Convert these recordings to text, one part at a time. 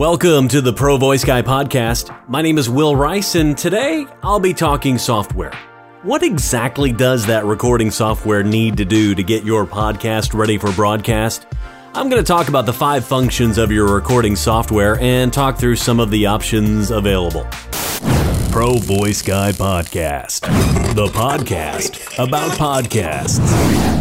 Welcome to the Pro Voice Guy podcast. My name is Will Rice, and today I'll be talking software. What exactly does that recording software need to do to get your podcast ready for broadcast? I'm going to talk about the five functions of your recording software and talk through some of the options available. Pro Voice Guy Podcast, the podcast about podcasts,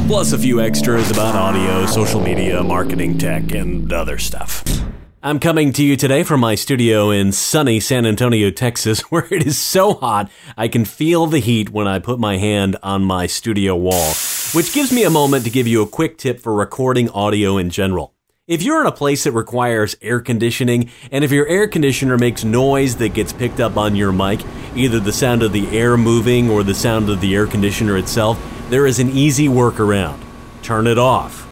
plus a few extras about audio, social media, marketing, tech, and other stuff. I'm coming to you today from my studio in sunny San Antonio, Texas, where it is so hot I can feel the heat when I put my hand on my studio wall, which gives me a moment to give you a quick tip for recording audio in general. If you're in a place that requires air conditioning, and if your air conditioner makes noise that gets picked up on your mic, either the sound of the air moving or the sound of the air conditioner itself, there is an easy workaround. Turn it off.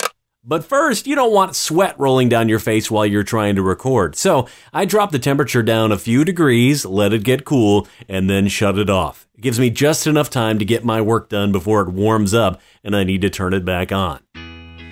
But first, you don't want sweat rolling down your face while you're trying to record. So I drop the temperature down a few degrees, let it get cool, and then shut it off. It gives me just enough time to get my work done before it warms up and I need to turn it back on.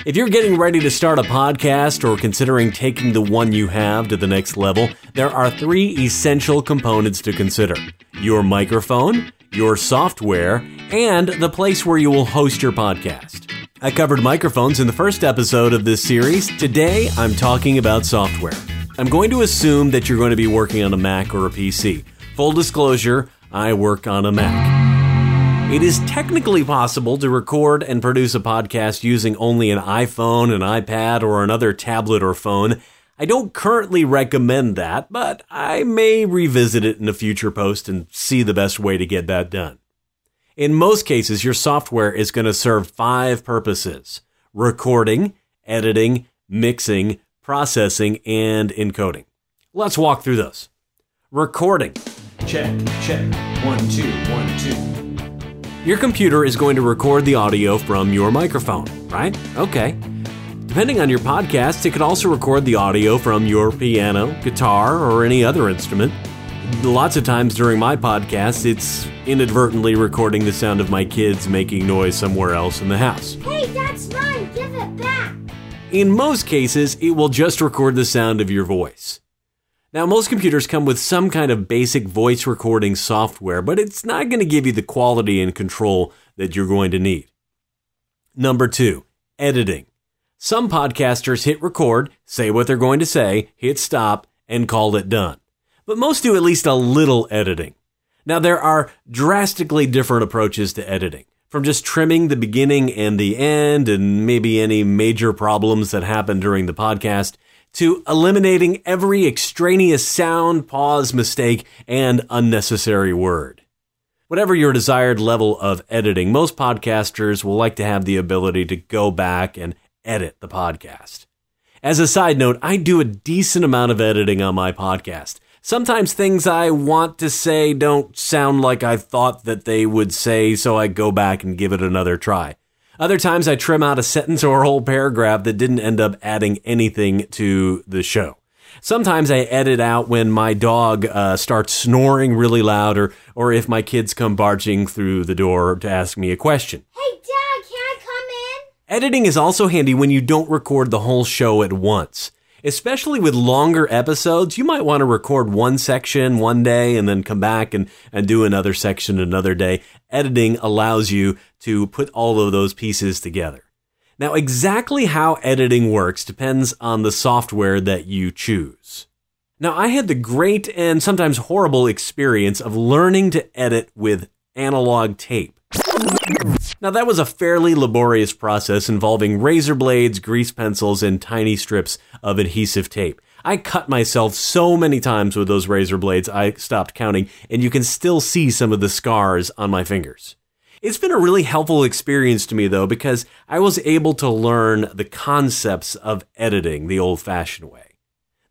If you're getting ready to start a podcast or considering taking the one you have to the next level, there are three essential components to consider your microphone, your software, and the place where you will host your podcast. I covered microphones in the first episode of this series. Today, I'm talking about software. I'm going to assume that you're going to be working on a Mac or a PC. Full disclosure, I work on a Mac. It is technically possible to record and produce a podcast using only an iPhone, an iPad, or another tablet or phone. I don't currently recommend that, but I may revisit it in a future post and see the best way to get that done. In most cases, your software is going to serve five purposes recording, editing, mixing, processing, and encoding. Let's walk through those. Recording. Check, check. One, two, one, two. Your computer is going to record the audio from your microphone, right? Okay. Depending on your podcast, it could also record the audio from your piano, guitar, or any other instrument lots of times during my podcast, it's inadvertently recording the sound of my kids making noise somewhere else in the house. Hey, that's mine. Give it back. In most cases, it will just record the sound of your voice. Now, most computers come with some kind of basic voice recording software, but it's not going to give you the quality and control that you're going to need. Number two, editing. Some podcasters hit record, say what they're going to say, hit stop, and call it done but most do at least a little editing. Now, there are drastically different approaches to editing, from just trimming the beginning and the end and maybe any major problems that happen during the podcast to eliminating every extraneous sound, pause, mistake, and unnecessary word. Whatever your desired level of editing, most podcasters will like to have the ability to go back and edit the podcast. As a side note, I do a decent amount of editing on my podcast. Sometimes things I want to say don't sound like I thought that they would say, so I go back and give it another try. Other times I trim out a sentence or a whole paragraph that didn't end up adding anything to the show. Sometimes I edit out when my dog uh, starts snoring really loud or, or if my kids come barging through the door to ask me a question. Hey, Dad, can I come in? Editing is also handy when you don't record the whole show at once especially with longer episodes, you might want to record one section one day and then come back and, and do another section another day. Editing allows you to put all of those pieces together. Now, exactly how editing works depends on the software that you choose. Now, I had the great and sometimes horrible experience of learning to edit with analog tape. Now, that was a fairly laborious process involving razor blades, grease pencils, and tiny strips of adhesive tape. I cut myself so many times with those razor blades, I stopped counting, and you can still see some of the scars on my fingers. It's been a really helpful experience to me, though, because I was able to learn the concepts of editing the old fashioned way.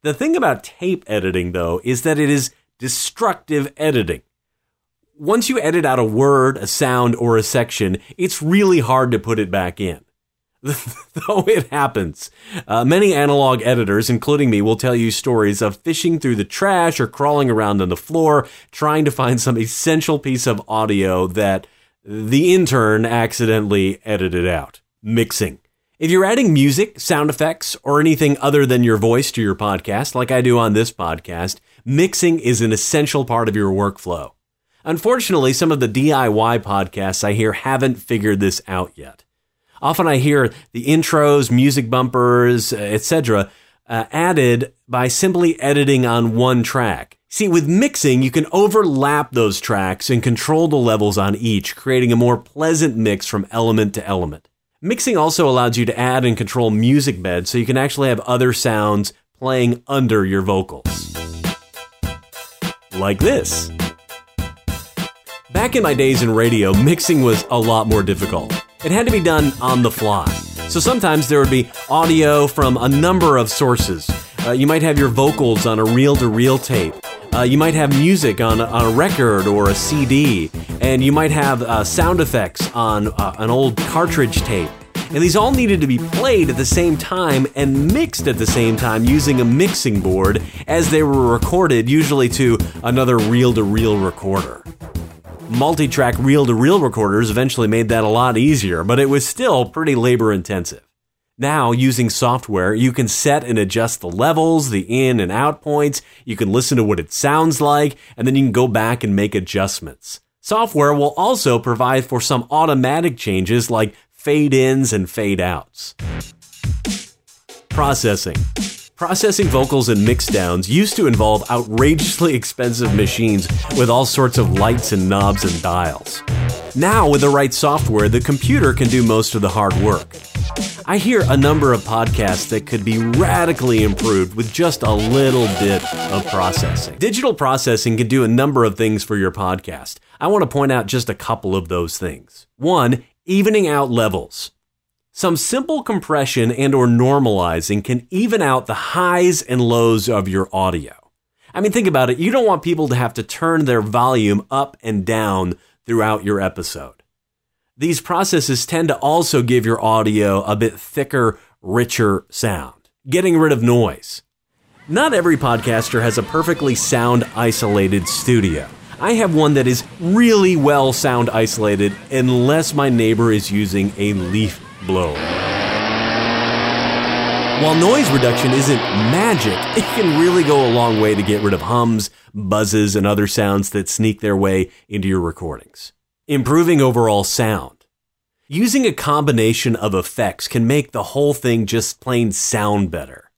The thing about tape editing, though, is that it is destructive editing once you edit out a word, a sound, or a section, it's really hard to put it back in. Though it happens. Uh, many analog editors, including me, will tell you stories of fishing through the trash or crawling around on the floor trying to find some essential piece of audio that the intern accidentally edited out. Mixing. If you're adding music, sound effects, or anything other than your voice to your podcast, like I do on this podcast, mixing is an essential part of your workflow. Unfortunately, some of the DIY podcasts I hear haven't figured this out yet. Often I hear the intros, music bumpers, etc., uh, added by simply editing on one track. See, with mixing, you can overlap those tracks and control the levels on each, creating a more pleasant mix from element to element. Mixing also allows you to add and control music beds so you can actually have other sounds playing under your vocals. Like this. Back in my days in radio, mixing was a lot more difficult. It had to be done on the fly. So sometimes there would be audio from a number of sources. Uh, you might have your vocals on a reel to reel tape. Uh, you might have music on, on a record or a CD, and you might have uh, sound effects on uh, an old cartridge tape. And these all needed to be played at the same time and mixed at the same time using a mixing board as they were recorded, usually to another reel to reel recorder. Multi track reel to reel recorders eventually made that a lot easier, but it was still pretty labor intensive. Now, using software, you can set and adjust the levels, the in and out points, you can listen to what it sounds like, and then you can go back and make adjustments. Software will also provide for some automatic changes like fade ins and fade outs. Processing. Processing vocals and mixdowns used to involve outrageously expensive machines with all sorts of lights and knobs and dials. Now, with the right software, the computer can do most of the hard work. I hear a number of podcasts that could be radically improved with just a little bit of processing. Digital processing can do a number of things for your podcast. I want to point out just a couple of those things. One, evening out levels. Some simple compression and or normalizing can even out the highs and lows of your audio. I mean, think about it. You don't want people to have to turn their volume up and down throughout your episode. These processes tend to also give your audio a bit thicker, richer sound. Getting rid of noise. Not every podcaster has a perfectly sound isolated studio. I have one that is really well sound isolated unless my neighbor is using a leaf blower. While noise reduction isn't magic, it can really go a long way to get rid of hums, buzzes, and other sounds that sneak their way into your recordings. Improving overall sound. Using a combination of effects can make the whole thing just plain sound better.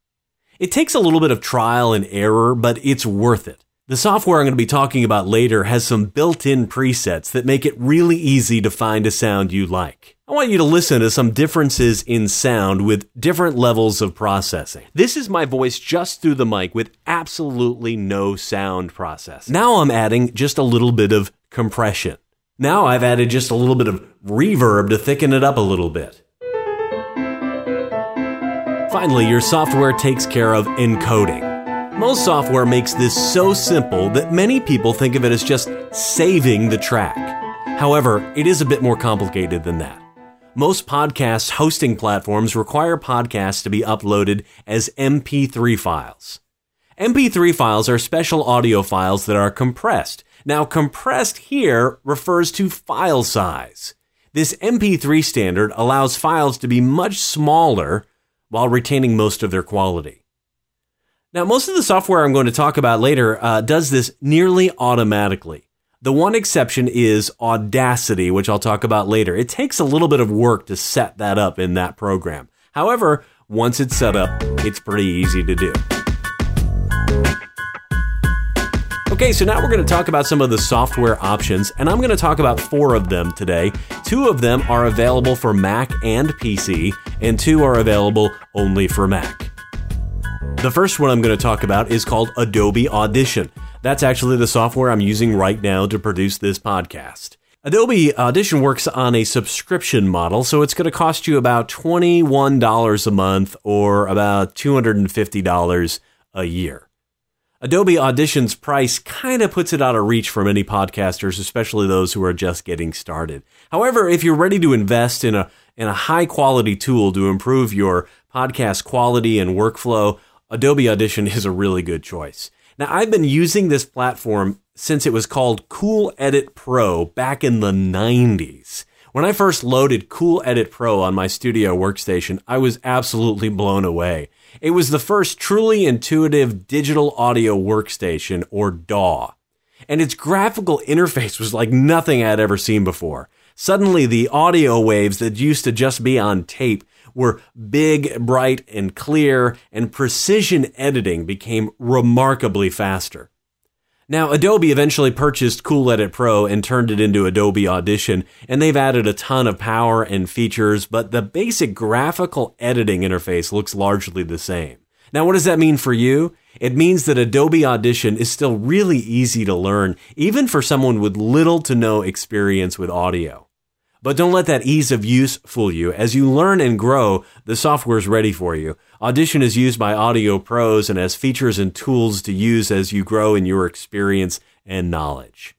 It takes a little bit of trial and error, but it's worth it. The software I'm going to be talking about later has some built-in presets that make it really easy to find a sound you like. I want you to listen to some differences in sound with different levels of processing. This is my voice just through the mic with absolutely no sound process. Now I'm adding just a little bit of compression. Now I've added just a little bit of reverb to thicken it up a little bit. Finally, your software takes care of encoding. Most software makes this so simple that many people think of it as just saving the track. However, it is a bit more complicated than that. Most podcast hosting platforms require podcasts to be uploaded as MP3 files. MP3 files are special audio files that are compressed. Now, compressed here refers to file size. This MP3 standard allows files to be much smaller while retaining most of their quality. Now, most of the software I'm going to talk about later uh, does this nearly automatically. The one exception is Audacity, which I'll talk about later. It takes a little bit of work to set that up in that program. However, once it's set up, it's pretty easy to do. Okay, so now we're going to talk about some of the software options, and I'm going to talk about four of them today. Two of them are available for Mac and PC, and two are available only for Mac. The first one I'm going to talk about is called Adobe Audition. That's actually the software I'm using right now to produce this podcast. Adobe Audition works on a subscription model, so it's going to cost you about $21 a month or about $250 a year. Adobe Audition's price kind of puts it out of reach for many podcasters, especially those who are just getting started. However, if you're ready to invest in a in a high quality tool to improve your podcast quality and workflow, Adobe Audition is a really good choice. Now, I've been using this platform since it was called Cool Edit Pro back in the 90s When I first loaded Cool Edit Pro on my studio workstation, I was absolutely blown away. It was the first truly intuitive digital audio workstation, or DAW. And its graphical interface was like nothing I had ever seen before. Suddenly, the audio waves that used to just be on tape were big, bright, and clear, and precision editing became remarkably faster. Now, Adobe eventually purchased Cool Edit Pro and turned it into Adobe Audition, and they've added a ton of power and features, but the basic graphical editing interface looks largely the same. Now, what does that mean for you? It means that Adobe Audition is still really easy to learn, even for someone with little to no experience with audio. But don't let that ease of use fool you. As you learn and grow, the software is ready for you. Audition is used by audio pros and has features and tools to use as you grow in your experience and knowledge.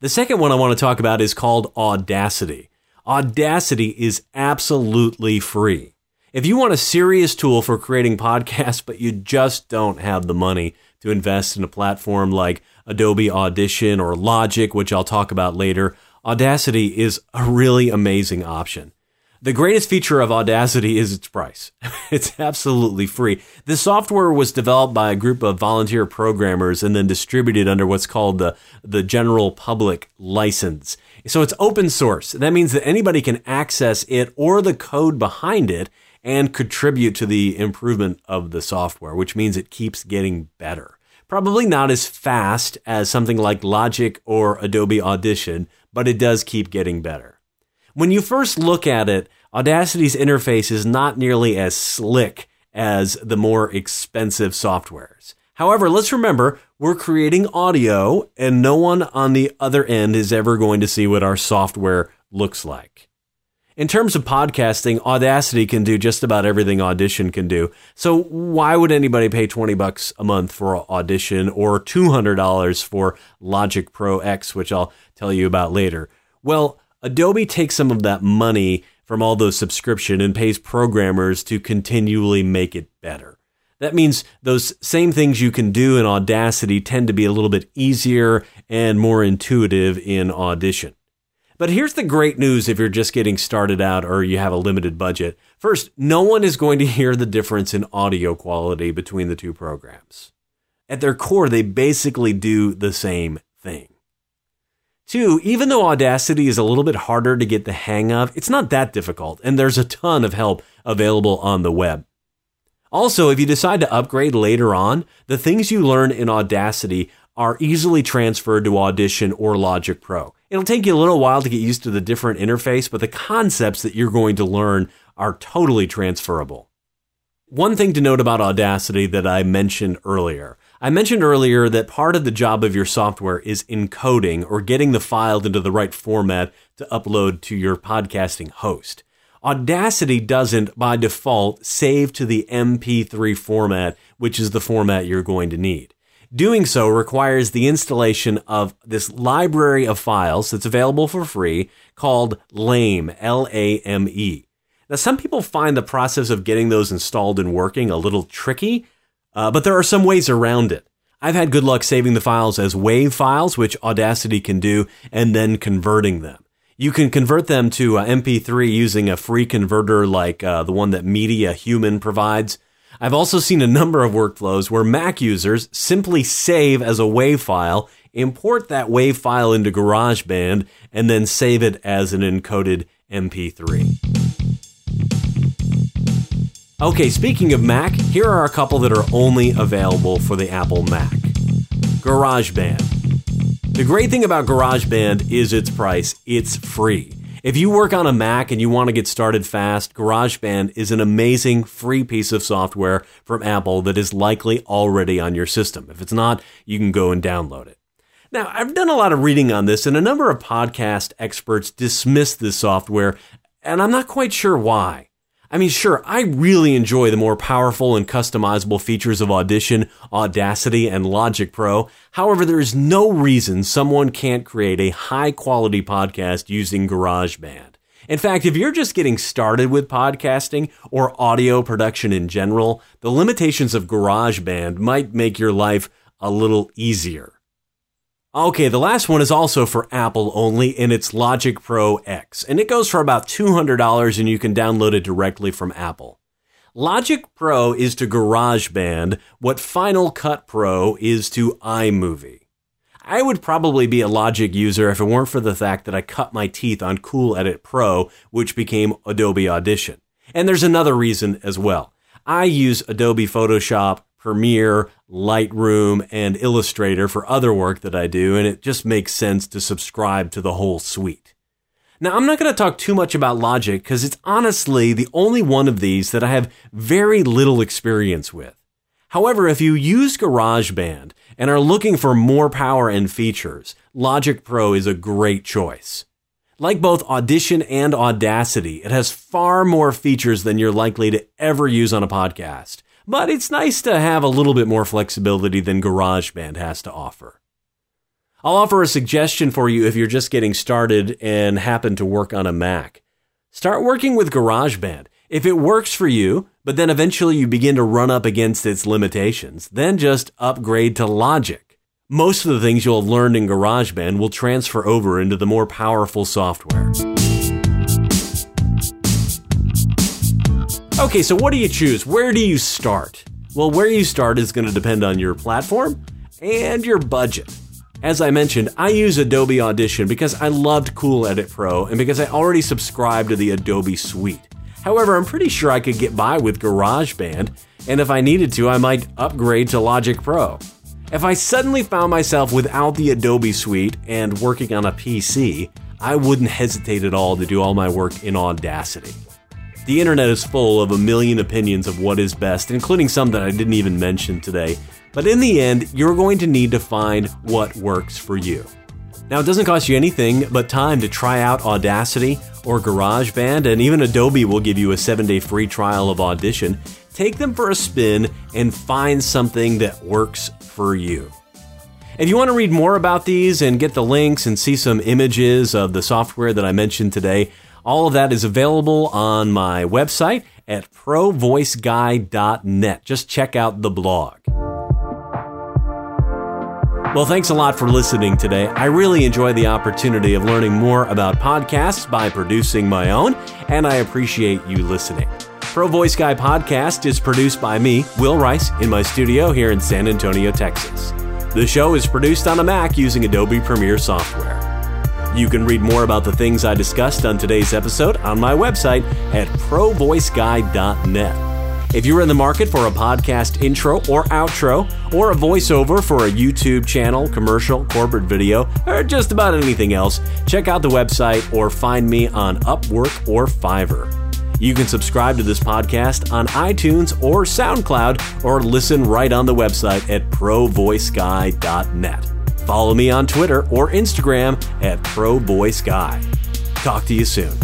The second one I want to talk about is called Audacity. Audacity is absolutely free. If you want a serious tool for creating podcasts, but you just don't have the money to invest in a platform like Adobe Audition or Logic, which I'll talk about later, Audacity is a really amazing option. The greatest feature of Audacity is its price. it's absolutely free. The software was developed by a group of volunteer programmers and then distributed under what's called the, the general public license. So it's open source. That means that anybody can access it or the code behind it and contribute to the improvement of the software, which means it keeps getting better. Probably not as fast as something like Logic or Adobe Audition, but it does keep getting better. When you first look at it, Audacity's interface is not nearly as slick as the more expensive softwares. However, let's remember we're creating audio and no one on the other end is ever going to see what our software looks like. In terms of podcasting, Audacity can do just about everything Audition can do. So why would anybody pay 20 bucks a month for Audition or $200 for Logic Pro X, which I'll tell you about later? Well, Adobe takes some of that money from all those subscription and pays programmers to continually make it better. That means those same things you can do in Audacity tend to be a little bit easier and more intuitive in Audition. But here's the great news if you're just getting started out or you have a limited budget. First, no one is going to hear the difference in audio quality between the two programs. At their core, they basically do the same thing. Two, even though Audacity is a little bit harder to get the hang of, it's not that difficult, and there's a ton of help available on the web. Also, if you decide to upgrade later on, the things you learn in Audacity are easily transferred to Audition or Logic Pro. It'll take you a little while to get used to the different interface, but the concepts that you're going to learn are totally transferable. One thing to note about Audacity that I mentioned earlier. I mentioned earlier that part of the job of your software is encoding or getting the file into the right format to upload to your podcasting host. Audacity doesn't, by default, save to the MP3 format, which is the format you're going to need. Doing so requires the installation of this library of files that's available for free called LAME, L-A-M-E. Now, some people find the process of getting those installed and working a little tricky, uh, but there are some ways around it. I've had good luck saving the files as WAV files, which Audacity can do, and then converting them. You can convert them to uh, MP3 using a free converter like uh, the one that MediaHuman provides. I've also seen a number of workflows where Mac users simply save as a WAV file, import that WAV file into GarageBand, and then save it as an encoded MP3. Okay, speaking of Mac, here are a couple that are only available for the Apple Mac. GarageBand. The great thing about GarageBand is its price. It's free. If you work on a Mac and you want to get started fast, GarageBand is an amazing free piece of software from Apple that is likely already on your system. If it's not, you can go and download it. Now, I've done a lot of reading on this, and a number of podcast experts dismiss this software, and I'm not quite sure why. I mean, sure, I really enjoy the more powerful and customizable features of Audition, Audacity, and Logic Pro. However, there is no reason someone can't create a high quality podcast using GarageBand. In fact, if you're just getting started with podcasting or audio production in general, the limitations of GarageBand might make your life a little easier. Okay, the last one is also for Apple only, and it's Logic Pro X. And it goes for about $200 and you can download it directly from Apple. Logic Pro is to GarageBand what Final Cut Pro is to iMovie. I would probably be a Logic user if it weren't for the fact that I cut my teeth on Cool Edit Pro, which became Adobe Audition. And there's another reason as well. I use Adobe Photoshop, Premiere, Lightroom, and Illustrator for other work that I do, and it just makes sense to subscribe to the whole suite. Now, I'm not going to talk too much about Logic because it's honestly the only one of these that I have very little experience with. However, if you use GarageBand and are looking for more power and features, Logic Pro is a great choice. Like both Audition and Audacity, it has far more features than you're likely to ever use on a podcast. But it's nice to have a little bit more flexibility than GarageBand has to offer. I'll offer a suggestion for you if you're just getting started and happen to work on a Mac. Start working with GarageBand. If it works for you, but then eventually you begin to run up against its limitations, then just upgrade to Logic. Most of the things you'll have learned in GarageBand will transfer over into the more powerful software. Okay, so what do you choose? Where do you start? Well, where you start is going to depend on your platform and your budget. As I mentioned, I use Adobe Audition because I loved Cool Edit Pro and because I already subscribed to the Adobe Suite. However, I'm pretty sure I could get by with GarageBand, and if I needed to, I might upgrade to Logic Pro. If I suddenly found myself without the Adobe Suite and working on a PC, I wouldn't hesitate at all to do all my work in Audacity. The internet is full of a million opinions of what is best, including some that I didn't even mention today, but in the end, you're going to need to find what works for you. Now, it doesn't cost you anything but time to try out Audacity or GarageBand, and even Adobe will give you a seven day free trial of Audition. Take them for a spin and find something that works for you. If you want to read more about these and get the links and see some images of the software that I mentioned today, all of that is available on my website at provoiceguy.net. Just check out the blog. Well, thanks a lot for listening today. I really enjoy the opportunity of learning more about podcasts by producing my own, and I appreciate you listening. Pro Voice Guy podcast is produced by me, Will Rice, in my studio here in San Antonio, Texas. The show is produced on a Mac using Adobe Premiere software. You can read more about the things I discussed on today's episode on my website at provoiceguy.net. If you're in the market for a podcast intro or outro, or a voiceover for a YouTube channel, commercial, corporate video, or just about anything else, check out the website or find me on Upwork or Fiverr. You can subscribe to this podcast on iTunes or SoundCloud or listen right on the website at provoiceguy.net. Follow me on Twitter or Instagram at provoiceguy. Talk to you soon.